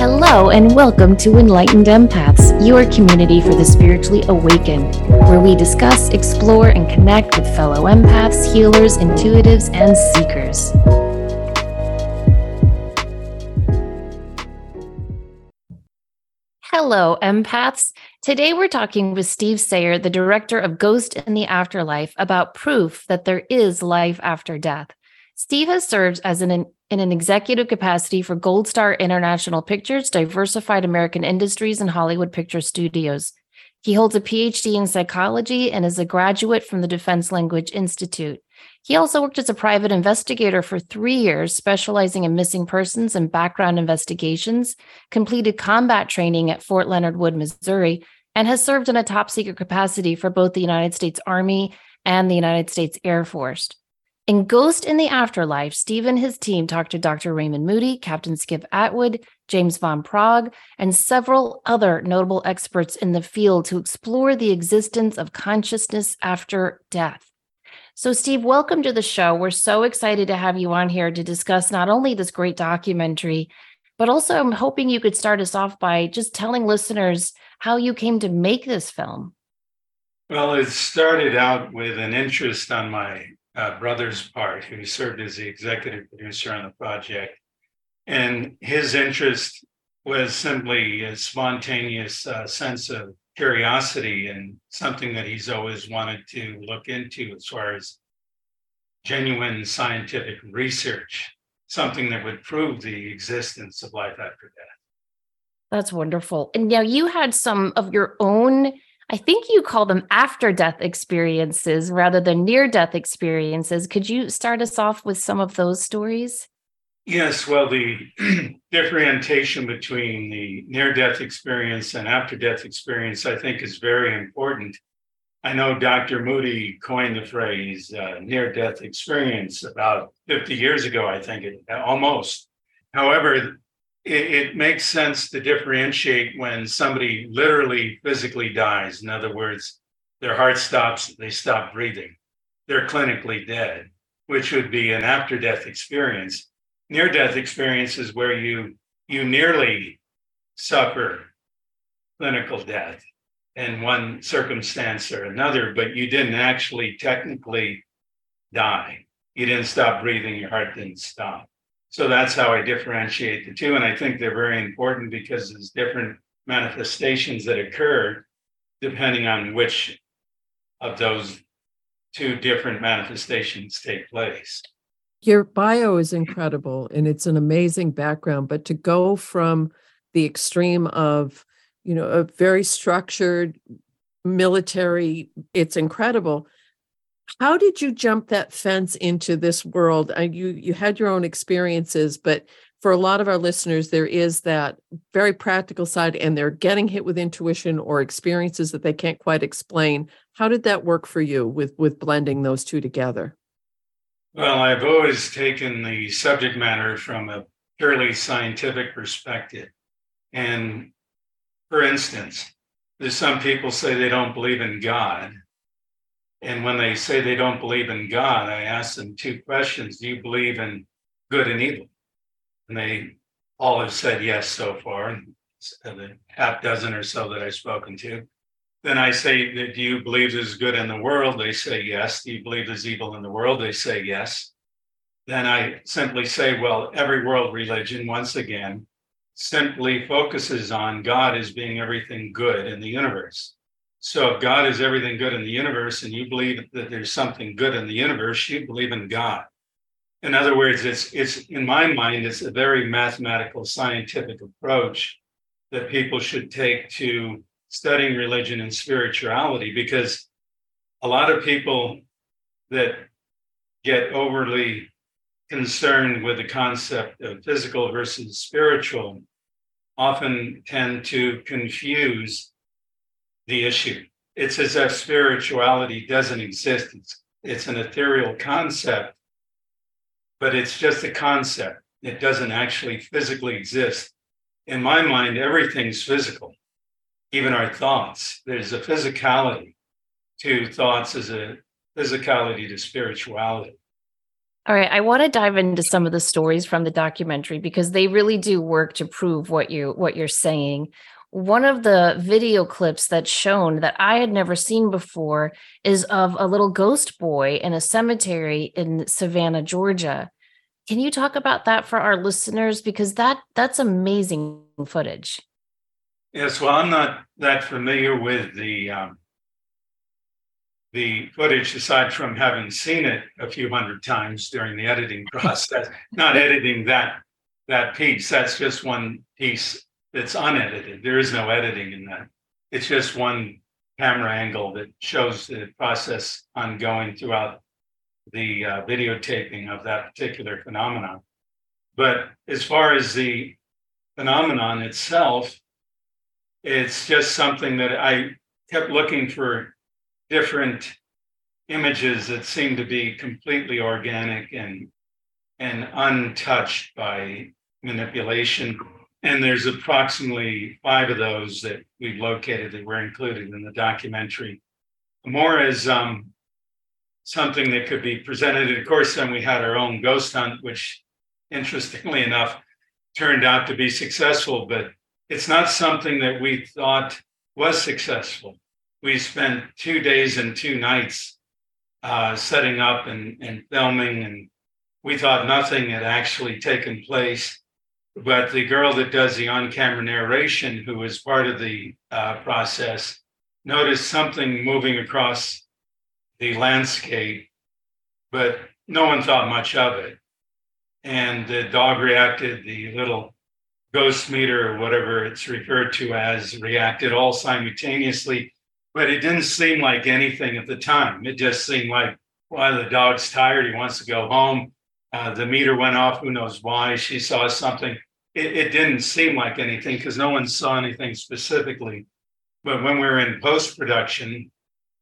Hello, and welcome to Enlightened Empaths, your community for the spiritually awakened, where we discuss, explore, and connect with fellow empaths, healers, intuitives, and seekers. Hello, empaths. Today we're talking with Steve Sayre, the director of Ghosts and the Afterlife, about proof that there is life after death. Steve has served as an in an executive capacity for Goldstar International Pictures, Diversified American Industries, and Hollywood Picture Studios. He holds a PhD in psychology and is a graduate from the Defense Language Institute. He also worked as a private investigator for three years, specializing in missing persons and background investigations, completed combat training at Fort Leonard Wood, Missouri, and has served in a top secret capacity for both the United States Army and the United States Air Force. In Ghosts and the Afterlife, Steve and his team talked to Dr. Raymond Moody, Captain Skip Atwood, James Van Praagh, and several other notable experts in the field to explore the existence of consciousness after death. So, Steve, welcome to the show. We're so excited to have you on here to discuss not only this great documentary, but also I'm hoping you could start us off by just telling listeners how you came to make this film. Well, it started out with an interest on my uh, brother's part, who served as the executive producer on the project. And his interest was simply a spontaneous uh, sense of curiosity and something that he's always wanted to look into as far as genuine scientific research, something that would prove the existence of life after death. That's wonderful. And now you had some of your own, I think you call them after death experiences rather than near death experiences. Could you start us off with some of those stories? Yes, well, the differentiation between the near death experience and after death experience, I think, is very important. I know Dr. Moody coined the phrase uh, near death experience about 50 years ago, I think, it, almost. However, it, it makes sense to differentiate when somebody literally physically dies. In other words, their heart stops, they stop breathing. They're clinically dead, which would be an after death experience near death experiences where you you nearly suffer clinical death in one circumstance or another, but you didn't actually technically die. You didn't stop breathing, your heart didn't stop. So that's how I differentiate the two. And I think they're very important because there's different manifestations that occur depending on which of those two different manifestations take place your bio is incredible and it's an amazing background but to go from the extreme of you know a very structured military it's incredible how did you jump that fence into this world and you you had your own experiences but for a lot of our listeners there is that very practical side and they're getting hit with intuition or experiences that they can't quite explain how did that work for you with with blending those two together well, I've always taken the subject matter from a purely scientific perspective. And for instance, there's some people say they don't believe in God. And when they say they don't believe in God, I ask them two questions Do you believe in good and evil? And they all have said yes so far, the half dozen or so that I've spoken to. Then I say, Do you believe there's good in the world? They say yes. Do you believe there's evil in the world? They say yes. Then I simply say, Well, every world religion, once again, simply focuses on God as being everything good in the universe. So if God is everything good in the universe and you believe that there's something good in the universe, you believe in God. In other words, it's it's in my mind, it's a very mathematical scientific approach that people should take to studying religion and spirituality because a lot of people that get overly concerned with the concept of physical versus spiritual often tend to confuse the issue. It's as if spirituality doesn't exist. It's, it's an ethereal concept, but it's just a concept. It doesn't actually physically exist. In my mind, everything's physical even our thoughts. There's a physicality to thoughts as a physicality to spirituality. All right, I want to dive into some of the stories from the documentary because they really do work to prove what you what you're saying. One of the video clips that's shown that I had never seen before is of a little ghost boy in a cemetery in Savannah, Georgia. Can you talk about that for our listeners because that that's amazing footage. Yes, well, I'm not that familiar with the um, the footage aside from having seen it a few hundred times during the editing process. not editing that that piece. That's just one piece that's unedited. There is no editing in that. It's just one camera angle that shows the process ongoing throughout the uh, videotaping of that particular phenomenon. But as far as the phenomenon itself, it's just something that I kept looking for different images that seem to be completely organic and and untouched by manipulation. And there's approximately five of those that we've located that were included in the documentary. More as um, something that could be presented. And of course, then we had our own ghost hunt, which interestingly enough turned out to be successful. But it's not something that we thought was successful. We spent two days and two nights uh, setting up and, and filming, and we thought nothing had actually taken place. But the girl that does the on camera narration, who was part of the uh, process, noticed something moving across the landscape, but no one thought much of it. And the dog reacted, the little ghost meter or whatever it's referred to as reacted all simultaneously, but it didn't seem like anything at the time. It just seemed like, well, the dog's tired. He wants to go home. Uh, the meter went off. Who knows why? She saw something. It, it didn't seem like anything because no one saw anything specifically. But when we were in post production,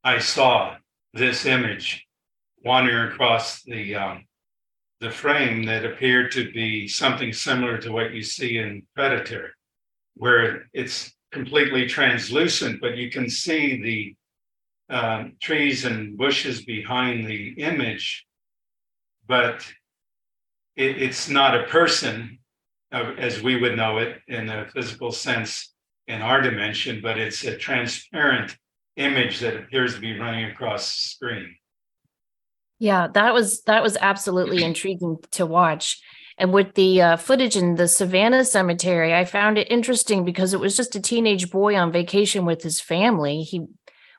I saw this image wandering across the um, the frame that appeared to be something similar to what you see in Predator, where it's completely translucent, but you can see the uh, trees and bushes behind the image, but it, it's not a person uh, as we would know it in a physical sense in our dimension, but it's a transparent image that appears to be running across the screen. Yeah, that was that was absolutely intriguing to watch. And with the uh, footage in the Savannah Cemetery, I found it interesting because it was just a teenage boy on vacation with his family. He,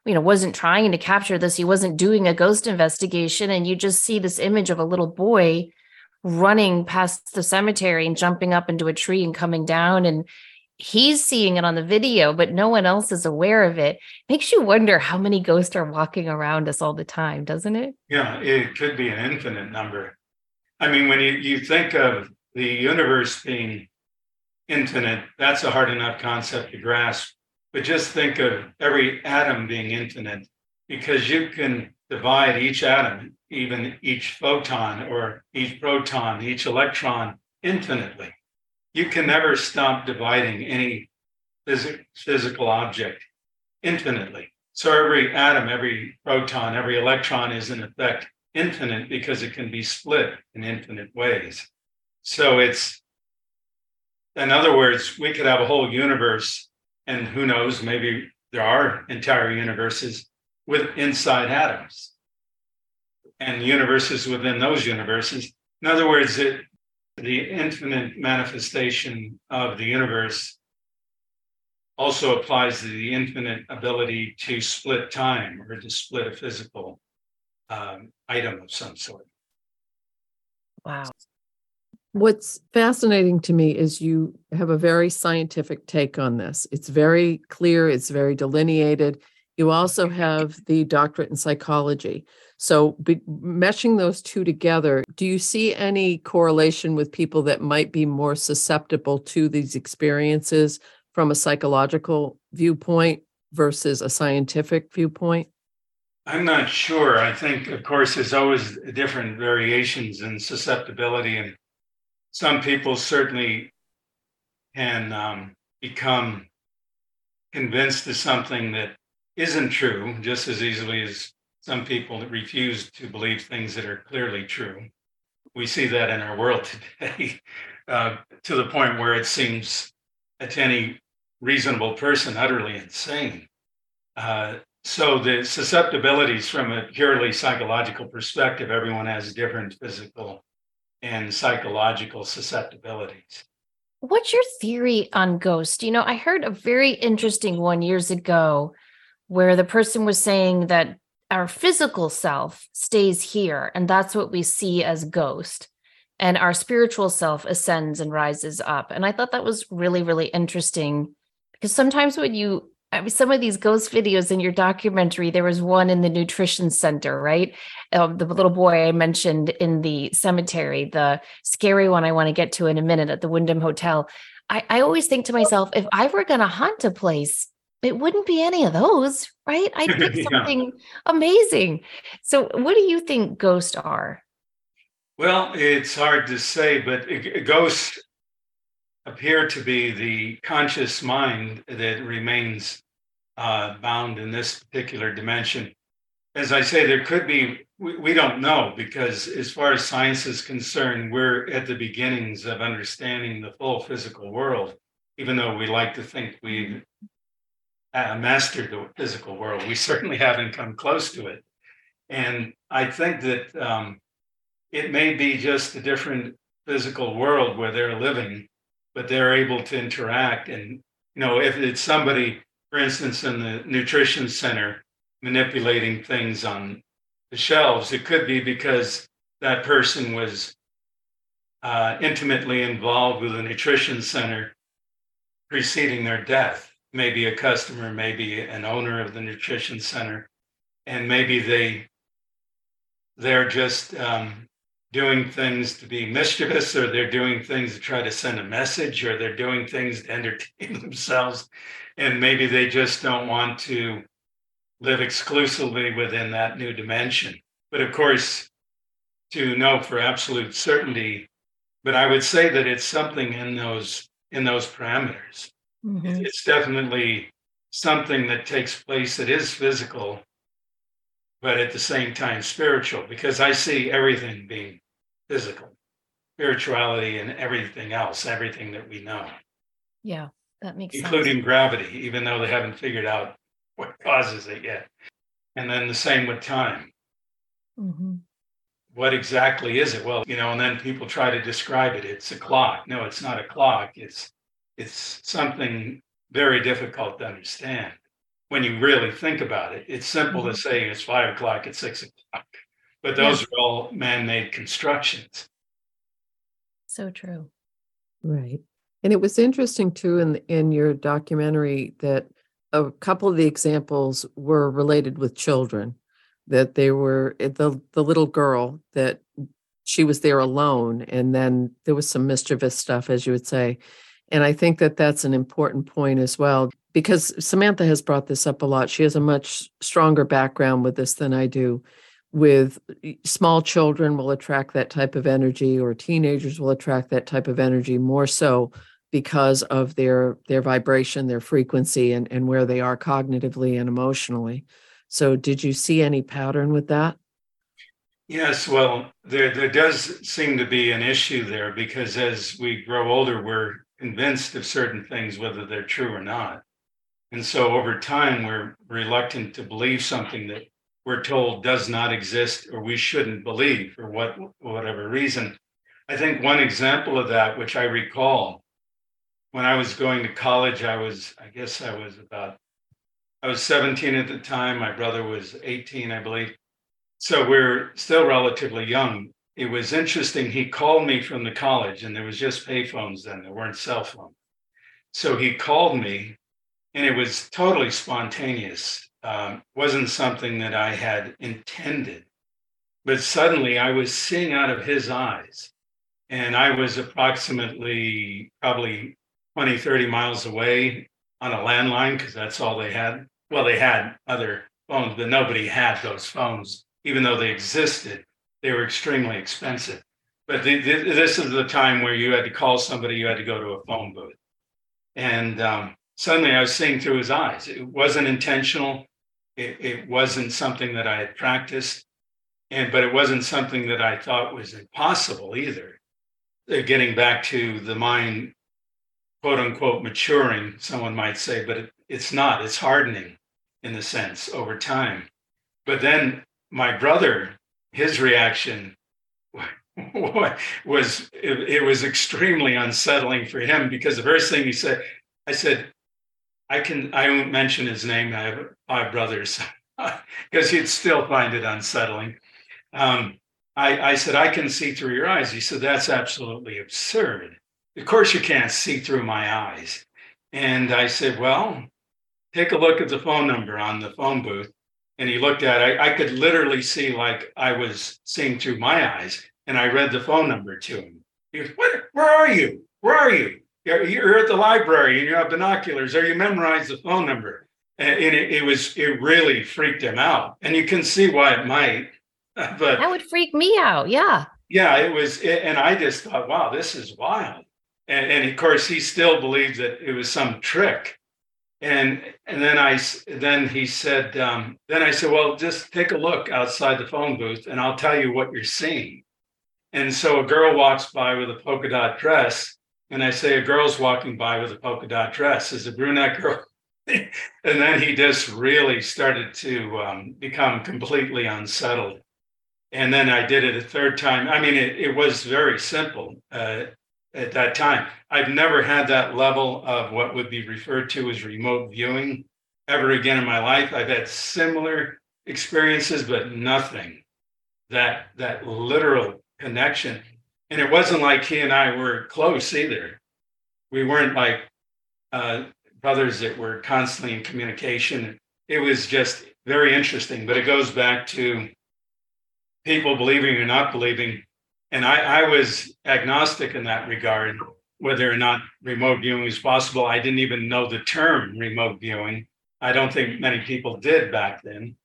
you know, wasn't trying to capture this. He wasn't doing a ghost investigation, and you just see this image of a little boy running past the cemetery and jumping up into a tree and coming down. And he's seeing it on the video, but no one else is aware of it. Makes you wonder how many ghosts are walking around us all the time, doesn't it? Yeah, it could be an infinite number. I mean, when you, you think of the universe being infinite, that's a hard enough concept to grasp. But just think of every atom being infinite because you can divide each atom, even each photon or each proton, each electron infinitely. you can never stop dividing any phys- physical object infinitely. So every atom, every proton, every electron is in effect infinite because it can be split in infinite ways. So it's, in other words, we could have a whole universe, and who knows, maybe there are entire universes with inside atoms and universes within those universes. In other words, it, the infinite manifestation of the universe also applies to the infinite ability to split time or to split a physical um, item of some sort. Wow. What's fascinating to me is you have a very scientific take on this. It's very clear, it's very delineated. You also have the doctorate in psychology. So, be, meshing those two together, do you see any correlation with people that might be more susceptible to these experiences from a psychological viewpoint versus a scientific viewpoint? I'm not sure. I think, of course, there's always different variations in susceptibility, and some people certainly can um, become convinced of something that isn't true just as easily as some people refuse to believe things that are clearly true. We see that in our world today uh, to the point where it seems to any reasonable person utterly insane. Uh, so the susceptibilities from a purely psychological perspective, everyone has different physical and psychological susceptibilities. What's your theory on ghosts? You know, I heard a very interesting one years ago where the person was saying that our physical self stays here and that's what we see as ghost and our spiritual self ascends and rises up and i thought that was really really interesting because sometimes when you I mean, some of these ghost videos in your documentary, there was one in the nutrition center, right? Um, the little boy I mentioned in the cemetery, the scary one I want to get to in a minute at the Wyndham Hotel. I, I always think to myself, if I were going to haunt a place, it wouldn't be any of those, right? I'd pick yeah. something amazing. So, what do you think ghosts are? Well, it's hard to say, but ghosts appear to be the conscious mind that remains uh, bound in this particular dimension. As I say, there could be, we, we don't know because, as far as science is concerned, we're at the beginnings of understanding the full physical world, even though we like to think we've uh, mastered the physical world. We certainly haven't come close to it. And I think that um, it may be just a different physical world where they're living but they're able to interact. And, you know, if it's somebody, for instance, in the nutrition center manipulating things on the shelves, it could be because that person was uh, intimately involved with the nutrition center preceding their death. Maybe a customer, maybe an owner of the nutrition center, and maybe they they're just um, doing things to be mischievous or they're doing things to try to send a message or they're doing things to entertain themselves. And maybe they just don't want to live exclusively within that new dimension. But of course to know for absolute certainty but i would say that it's something in those in those parameters mm-hmm. it's definitely something that takes place that is physical but at the same time spiritual because I see everything being physical, spirituality, and everything else, everything that we know. Yeah, that makes including sense. gravity, even though they haven't figured out what causes it yet. And then the same with time. Mm-hmm. What exactly is it? Well, you know, and then people try to describe it. It's a clock. No, it's not a clock. It's it's something very difficult to understand when you really think about it. It's simple mm-hmm. to say it's five o'clock, it's six o'clock, but those yeah. are all man-made constructions. So true. Right. And it was interesting too in in your documentary that a couple of the examples were related with children that they were eh, the the little girl that she was there alone and then there was some mischievous stuff as you would say and i think that that's an important point as well because Samantha has brought this up a lot. She has a much stronger background with this than I do. with small children will attract that type of energy or teenagers will attract that type of energy more so because of their their vibration their frequency and, and where they are cognitively and emotionally so did you see any pattern with that yes well there there does seem to be an issue there because as we grow older we're convinced of certain things whether they're true or not and so over time we're reluctant to believe something that we're told does not exist or we shouldn't believe for what whatever reason. I think one example of that, which I recall, when I was going to college, I was, I guess I was about, I was 17 at the time. My brother was 18, I believe. So we're still relatively young. It was interesting. He called me from the college, and there was just payphones then, there weren't cell phones. So he called me, and it was totally spontaneous um, wasn't something that I had intended. But suddenly I was seeing out of his eyes. And I was approximately probably 20, 30 miles away on a landline because that's all they had. Well, they had other phones, but nobody had those phones, even though they existed. They were extremely expensive. But the, the, this is the time where you had to call somebody, you had to go to a phone booth. And um, suddenly I was seeing through his eyes. It wasn't intentional it, it wasn't something that I had practiced, and but it wasn't something that I thought was impossible either. Uh, getting back to the mind, quote unquote, maturing, someone might say, but it, it's not. It's hardening in the sense over time. But then my brother, his reaction was it, it, was extremely unsettling for him because the first thing he said, I said, I can I won't mention his name. I have five brothers because he'd still find it unsettling. Um, I, I said, I can see through your eyes. He said, That's absolutely absurd. Of course, you can't see through my eyes. And I said, Well, take a look at the phone number on the phone booth. And he looked at it. I, I could literally see like I was seeing through my eyes. And I read the phone number to him. He goes, Where, where are you? Where are you? you're at the library and you have binoculars or you memorize the phone number. And it, it was, it really freaked him out. And you can see why it might. But that would freak me out. Yeah. Yeah, it was. And I just thought, wow, this is wild. And, and of course, he still believed that it was some trick. And and then I then he said um, then I said, well, just take a look outside the phone booth, and I'll tell you what you're seeing. And so a girl walks by with a polka dot dress, and I say a girl's walking by with a polka dot dress is a brunette girl. and then he just really started to um, become completely unsettled. And then I did it a third time. I mean, it, it was very simple uh, at that time. I've never had that level of what would be referred to as remote viewing ever again in my life. I've had similar experiences, but nothing that that literal connection and it wasn't like he and I were close either. We weren't like uh, brothers that were constantly in communication. It was just very interesting, but it goes back to people believing or not believing. And I, I was agnostic in that regard, whether or not remote viewing was possible. I didn't even know the term remote viewing. I don't think many people did back then.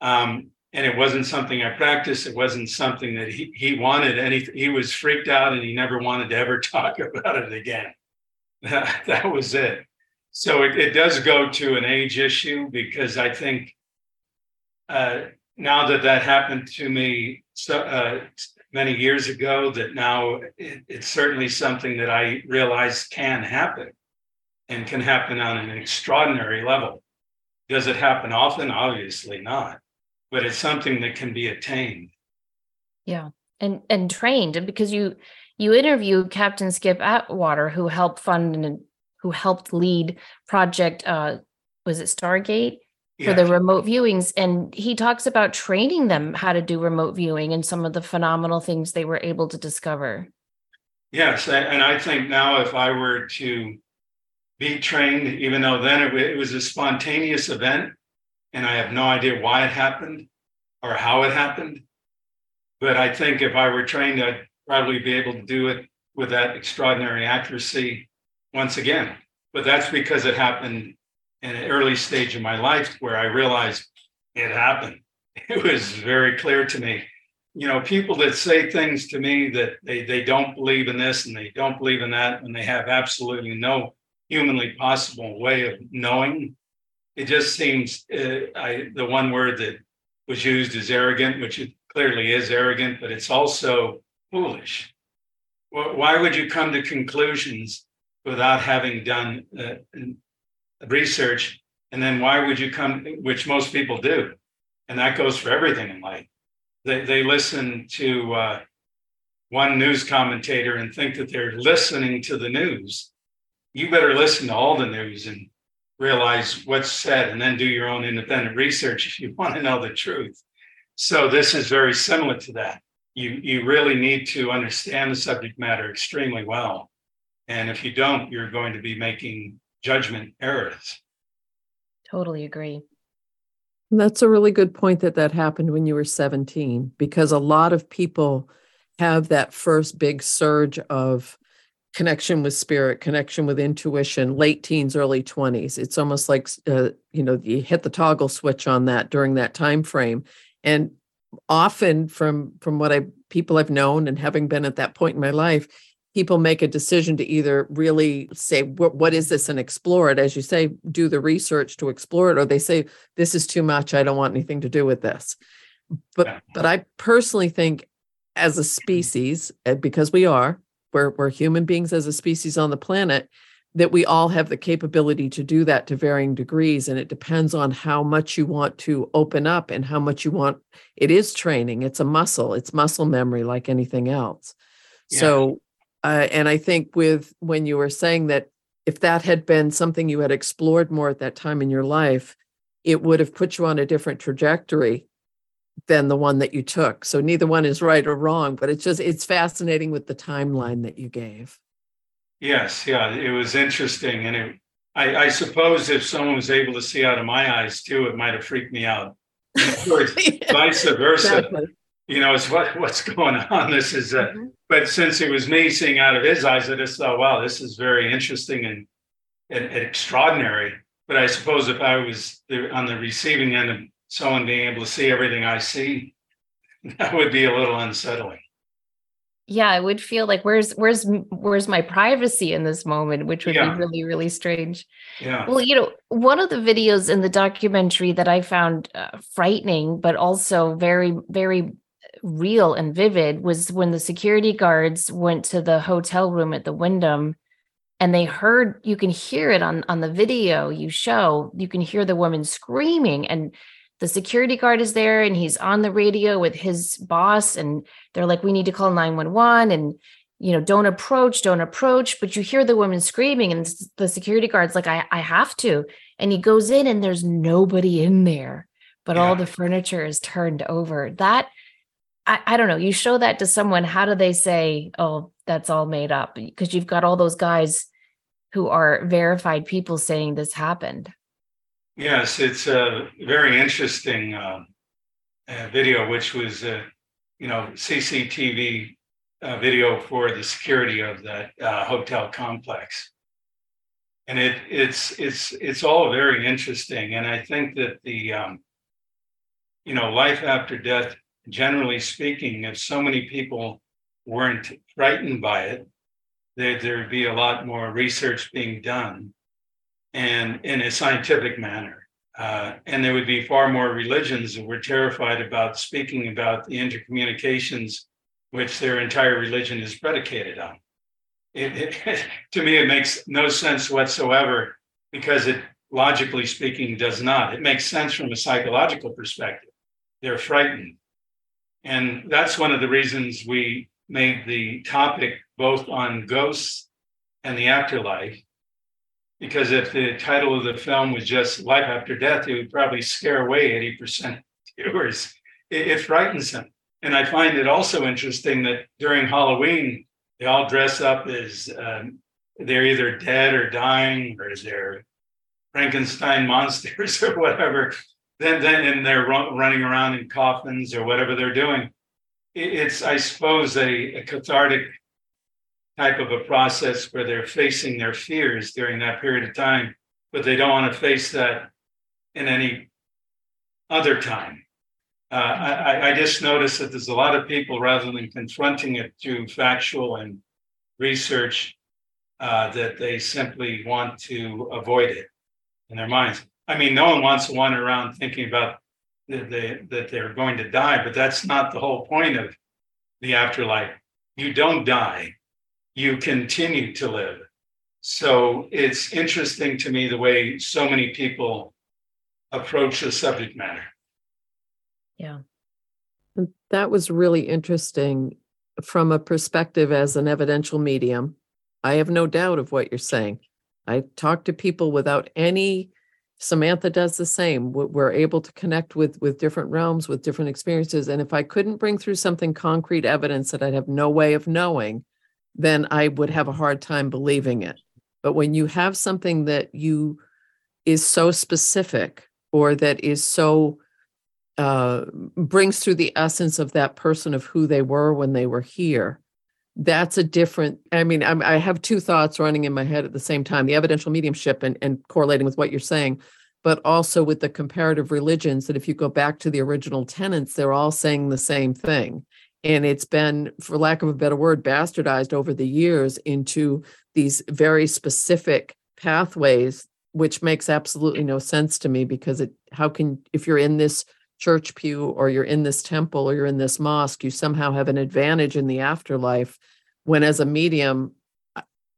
Um, and it wasn't something I practiced. It wasn't something that he, he wanted. And he, he was freaked out and he never wanted to ever talk about it again. That, that was it. So it, it does go to an age issue because I think uh, now that that happened to me so, uh, many years ago, that now it, it's certainly something that I realize can happen and can happen on an extraordinary level. Does it happen often? Obviously not but it's something that can be attained. Yeah. And and trained and because you you interviewed Captain Skip Atwater who helped fund and who helped lead project uh was it Stargate for the remote viewings and he talks about training them how to do remote viewing and some of the phenomenal things they were able to discover. Yes, and I think now if I were to be trained, even though then it, it was a spontaneous event, and I have no idea why it happened or how it happened. But I think if I were trained, I'd probably be able to do it with that extraordinary accuracy once again. But that's because it happened in an early stage of my life where I realized it happened. it was very clear to me. You know, people that say things to me that they, they don't believe in this and they don't believe in that, and they have absolutely no humanly possible way of knowing. It just seems uh, I, the one word that was used is arrogant, which it clearly is arrogant, but it's also foolish. Why would you come to conclusions without having done uh, research? And then why would you come, which most people do? And that goes for everything in life. They, they listen to uh, one news commentator and think that they're listening to the news. You better listen to all the news and realize what's said and then do your own independent research if you want to know the truth. So this is very similar to that. You, you really need to understand the subject matter extremely well. And if you don't, you're going to be making judgment errors. Totally agree. That's a really good point that that happened when you were 17, because a lot of people have that first big surge of connection with spirit, connection with intuition, late teens, early 20s. It's almost like uh, you know you hit the toggle switch on that during that time frame, and often from from what I people I've known and having been at that point in my life, people make a decision to either really say what is this? and explore it. As you say do the research to explore it or they say this is too much. I don't want anything to do with this. But but i personally think as a species because we are we're, we're human beings as a species on the planet that we all have the capability to do that to varying degrees and it depends on how much you want to open up and how much you want it is training. It's a muscle. It's muscle memory like anything else. Yeah. so uh, and I think with when you were saying that if that had been something you had explored more at that time in your life, it would have put you on a different trajectory than the one that you took. So neither one is right or wrong, but it's just it's fascinating with the timeline that you gave. Yes, yeah, it was interesting, and it, I, I suppose if someone was able to see out of my eyes too, it might have freaked me out. yeah, vice versa. Exactly you know, it's what what's going on. This is, a, mm-hmm. But since it was me seeing out of his eyes, I just thought, wow, this is very interesting and, and, and extraordinary. But I suppose if I was on the receiving end of someone being able to see everything I see, that would be a little unsettling. Yeah, I would feel like where's where's where's my privacy in this moment, which would yeah. be really really strange. Yeah. Well, you know, one of the videos in the documentary that I found uh, frightening, but also very very real and vivid was when the security guards went to the hotel room at the Wyndham and they heard you can hear it on on the video you show you can hear the woman screaming and the security guard is there and he's on the radio with his boss and they're like we need to call 911 and you know don't approach don't approach but you hear the woman screaming and the security guard's like i i have to and he goes in and there's nobody in there but yeah. all the furniture is turned over that I, I don't know, you show that to someone, how do they say, oh, that's all made up? Because you've got all those guys who are verified people saying this happened. Yes, it's a very interesting uh, uh, video, which was, uh, you know, CCTV uh, video for the security of that uh, hotel complex, and it it's it's it's all very interesting. And I think that the um, you know life after death generally speaking, if so many people weren't frightened by it, there, there'd be a lot more research being done and in a scientific manner. Uh, and there would be far more religions that were terrified about speaking about the intercommunications which their entire religion is predicated on. It, it, to me, it makes no sense whatsoever because it, logically speaking, does not. It makes sense from a psychological perspective. They're frightened. And that's one of the reasons we made the topic both on ghosts and the afterlife. Because if the title of the film was just Life After Death, it would probably scare away 80% of viewers. It, it frightens them. And I find it also interesting that during Halloween, they all dress up as um, they're either dead or dying, or they're Frankenstein monsters or whatever then then and they're running around in coffins or whatever they're doing. It's I suppose a, a cathartic type of a process where they're facing their fears during that period of time, but they don't want to face that in any other time. uh, I, I just noticed that there's a lot of people, rather than confronting it through factual and research, uh, that they simply want to avoid it in their minds. I mean, no one wants to wander around thinking about the, the, that they're going to die, but that's not the whole point of the afterlife. You don't die, you continue to live. So it's interesting to me the way so many people approach the subject matter. Yeah. that was really interesting from a perspective as an evidential medium. I have no doubt of what you're saying. I talk to people without any Samantha does the same. We're able to connect with with different realms, with different experiences. And if I couldn't bring through something concrete evidence that I'd have no way of knowing, then I would have a hard time believing it. But when you have something that you is so specific or that is so uh, brings through the essence of that person of who they were when they were here, that's a different i mean I'm, i have two thoughts running in my head at the same time the evidential mediumship and, and correlating with what you're saying but also with the comparative religions that if you go back to the original tenets they're all saying the same thing. And it's been for lack of a better word bastardized over the years into these very specific pathways which makes absolutely no sense to me because it how can if you're in this church pew or you're in this temple or you're in this mosque, you somehow have an advantage in the afterlife. When as a medium,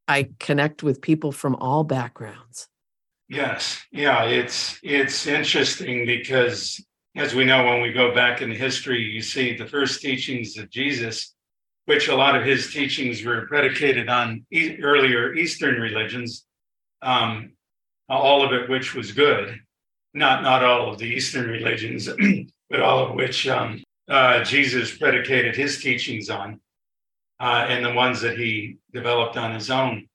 I connect with people from all backgrounds. Yes. Yeah. It's it's interesting because as we know, when we go back in history, you see the first teachings of Jesus, which a lot of his teachings were predicated on e- earlier Eastern religions, um, all of it which was good not not all of the Eastern religions, but all of which um, uh, Jesus predicated his teachings on, uh, and the ones that he developed on his own.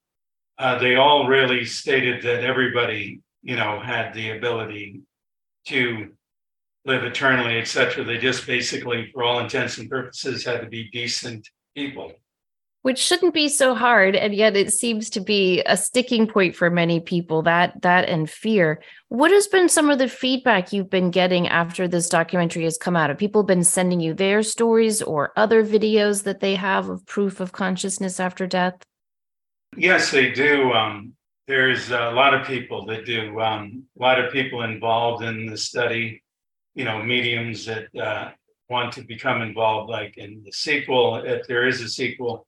Uh, they all really stated that everybody, you know, had the ability to live eternally, etc. They just basically, for all intents and purposes, had to be decent people which shouldn't be so hard and yet it seems to be a sticking point for many people that that and fear. What has been some of the feedback you've been getting after this documentary has come out? Have people been sending you their stories or other videos that they have of proof of consciousness after death? Yes they do um, there's a lot of people that do um, a lot of people involved in the study you know mediums that uh, want to become involved like in the sequel if there is a sequel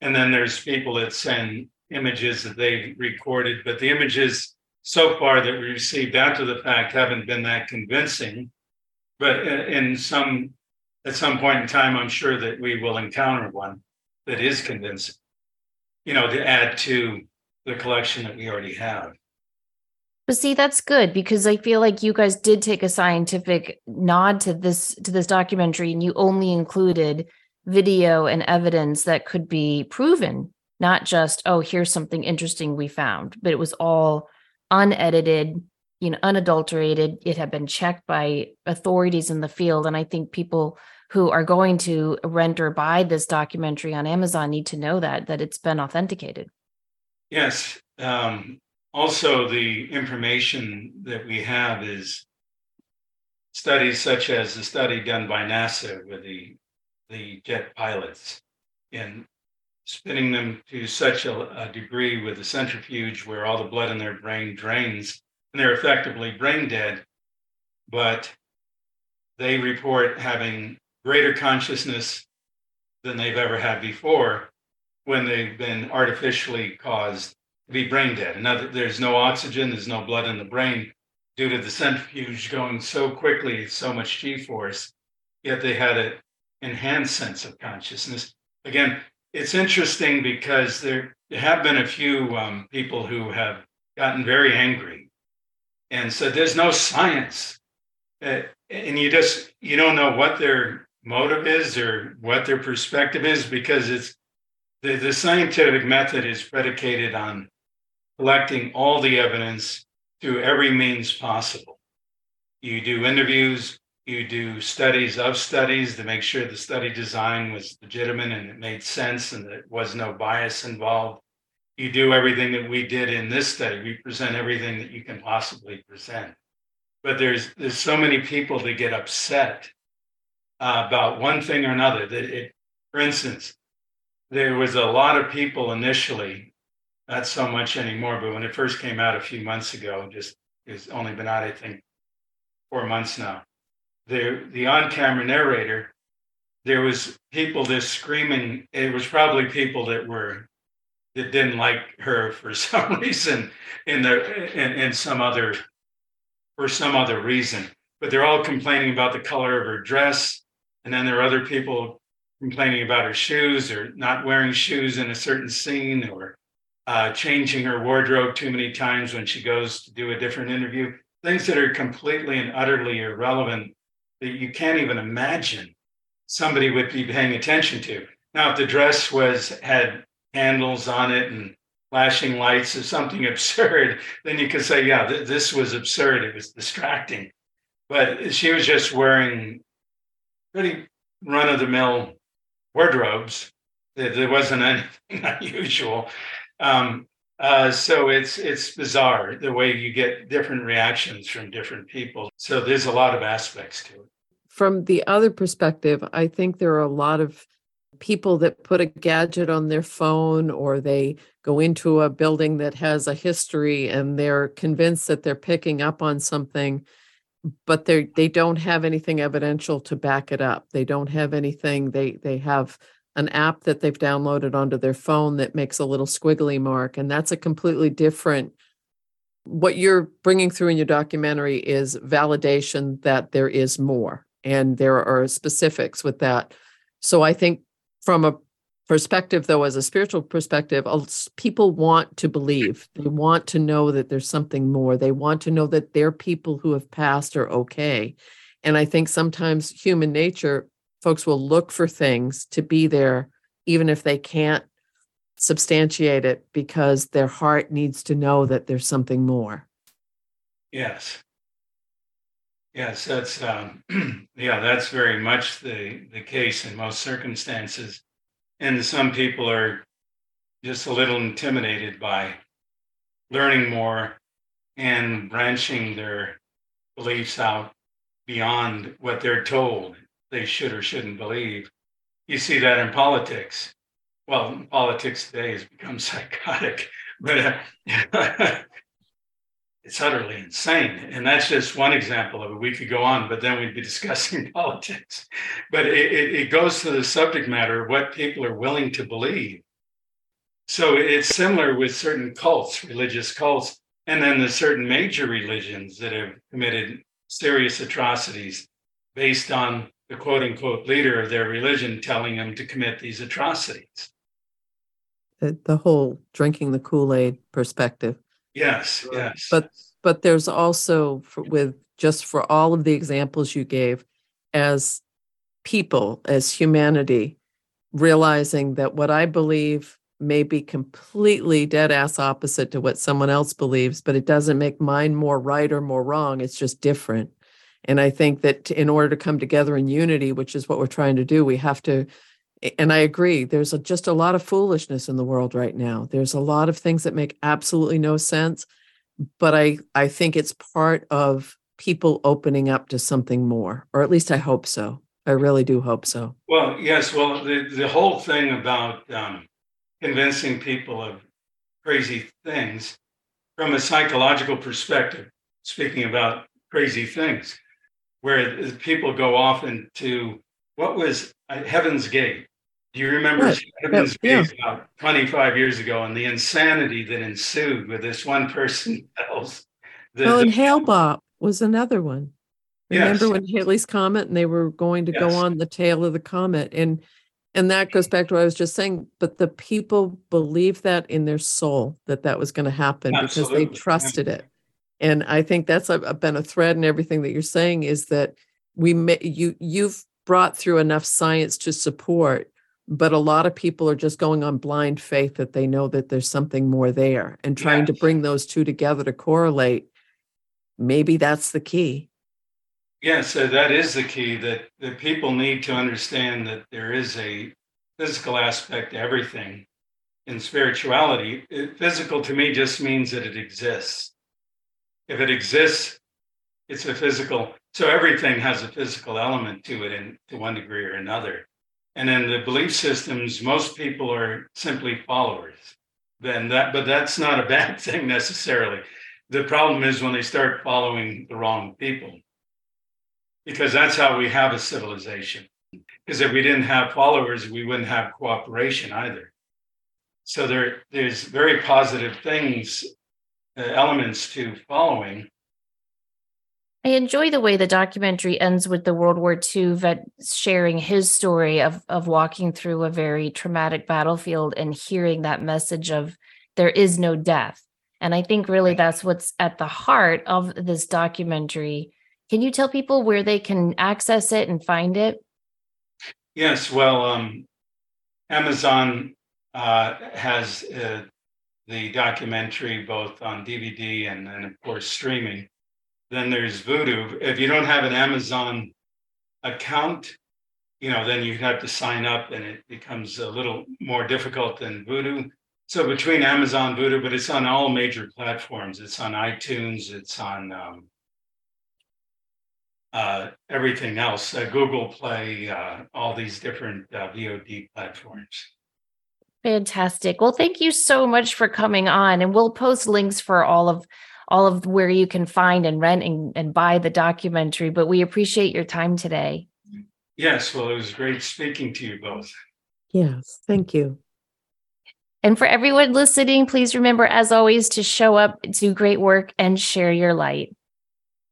and then there's people that send images that they've recorded, but the images so far that we received after the fact haven't been that convincing. But in some, at some point in time, I'm sure that we will encounter one that is convincing, you know, to add to the collection that we already have. But see, that's good because I feel like you guys did take a scientific nod to this to this documentary, and you only included video and evidence that could be proven, not just, oh, here's something interesting we found, but it was all unedited, you know, unadulterated. It had been checked by authorities in the field. And I think people who are going to rent or buy this documentary on Amazon need to know that, that it's been authenticated. Yes. Um, also, the information that we have is studies such as the study done by NASA with the the jet pilots and spinning them to such a, a, degree with a centrifuge where all the blood in their brain drains and they're effectively brain dead. But they report having greater consciousness than they've ever had before when they've been artificially caused to be brain dead. Another, there's no oxygen, there's no blood in the brain due to the centrifuge going so quickly, so much G force, yet they had it enhanced sense of consciousness. Again, it's interesting because there have been a few um, people who have gotten very angry and said there's no science uh, and you just you don't know what their motive is or what their perspective is because it's the, the scientific method is predicated on collecting all the evidence through every means possible you do interviews you do studies of studies to make sure the study design was legitimate and it made sense and there was no bias involved. You do everything that we did in this study. We present everything that you can possibly present. But there's there's so many people that get upset uh, about one thing or another. That it, for instance, there was a lot of people initially, not so much anymore, but when it first came out a few months ago, just it's only been out, I think, four months now. The the on-camera narrator, there was people just screaming. It was probably people that were that didn't like her for some reason in the in, in some other for some other reason. But they're all complaining about the color of her dress. And then there are other people complaining about her shoes or not wearing shoes in a certain scene or uh, changing her wardrobe too many times when she goes to do a different interview. Things that are completely and utterly irrelevant that you can't even imagine somebody would be paying attention to. Now, if the dress was had handles on it and flashing lights or something absurd, then you could say, yeah, th- this was absurd. It was distracting. But she was just wearing pretty run of the mill wardrobes. There wasn't anything unusual. Um, uh, so it's it's bizarre the way you get different reactions from different people. So there's a lot of aspects to it. From the other perspective, I think there are a lot of people that put a gadget on their phone or they go into a building that has a history and they're convinced that they're picking up on something but they they don't have anything evidential to back it up they don't have anything they they have an app that they've downloaded onto their phone that makes a little squiggly mark and that's a completely different what you're bringing through in your documentary is validation that there is more and there are specifics with that. So i think from a perspective though as a spiritual perspective people want to believe. They want to know that there's something more. They want to know that their people who have passed are okay. And i think sometimes human nature folks will look for things to be there even if they can't substantiate it because their heart needs to know that there's something more. Yes. Yes that's um, yeah that's very much the the case in most circumstances. And some people are just a little intimidated by learning more and branching their beliefs out beyond what they're told they should or shouldn't believe. You see that in politics. Well, politics today has become psychotic, but uh, it's utterly insane. And that's just one example of it. We could go on, but then we'd be discussing politics. But it, it, it, goes to the subject matter of what people are willing to believe. So it's similar with certain cults, religious cults, and then the certain major religions that have committed serious atrocities based on the quote unquote leader of their religion telling them to commit these atrocities. The, the whole drinking the Kool Aid perspective. Yes, yes. But but there's also for, with just for all of the examples you gave as people, as humanity, realizing that what I believe may be completely dead ass opposite to what someone else believes, but it doesn't make mine more right or more wrong. It's just different. And I think that in order to come together in unity, which is what we're trying to do, we have to and I agree, there's a, just a lot of foolishness in the world right now. There's a lot of things that make absolutely no sense, but I I think it's part of people opening up to something more, or at least I hope so. I really do hope so. Well, yes. Well, the the whole thing about um, convincing people of crazy things from a psychological perspective, speaking about crazy things, where people go off into what was uh, Heaven's Gate. Do you remember right. Heaven's yeah. Gate about 25 years ago and the insanity that ensued with this one person else? The, well, and Hale-Bopp was another one. Remember yes. when Halley's Comet and they were going to yes. go on the tail of the comet and and that goes back to what I was just saying. But the people believed that in their soul that that was going to happen Absolutely. because they trusted it. And I think that's a, been a thread in everything that you're saying is that we may, you you've brought through enough science to support but a lot of people are just going on blind faith that they know that there's something more there and trying yes. to bring those two together to correlate. Maybe that's the key. Yeah so that is the key that that people need to understand that there is a physical aspect to everything. In spirituality it, physical to me just means that it exists if it exists it's a physical So everything has a physical element to it in to one degree or another. And then the belief systems, most people are simply followers. Then that, but that's not a bad thing necessarily. The problem is when they start following the wrong people, because that's how we have a civilization. Because if we didn't have followers, we wouldn't have cooperation either. So there, there's very positive things, uh, elements to following. I enjoy the way the documentary ends with the World War II vet sharing his story of of walking through a very traumatic battlefield and hearing that message of there is no death. And I think really that's what's at the heart of this documentary. Can you tell people where they can access it and find it? Yes, well, um, Amazon uh, has uh, the documentary both on DVD and, of course, streaming. Then there's Vudu. If you don't have an Amazon account, you know, then you have to sign up and it becomes a little more difficult than Vudu. So between Amazon, Vudu, but it's on all major platforms. It's on iTunes. It's on um, uh, everything else, uh, Google Play, uh, all these different uh, VOD platforms. Fantastic. Well, thank you so much for coming on, and we'll post links for all of all of where you can find and rent and, and buy the documentary. But we appreciate your time today. Yes, well, it was great speaking to you both. Yes, thank you. And for everyone listening, please remember, as always, to show up, do great work, and share your light.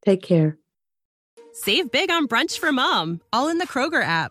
Take care. Save big on brunch for mom, all in the Kroger app.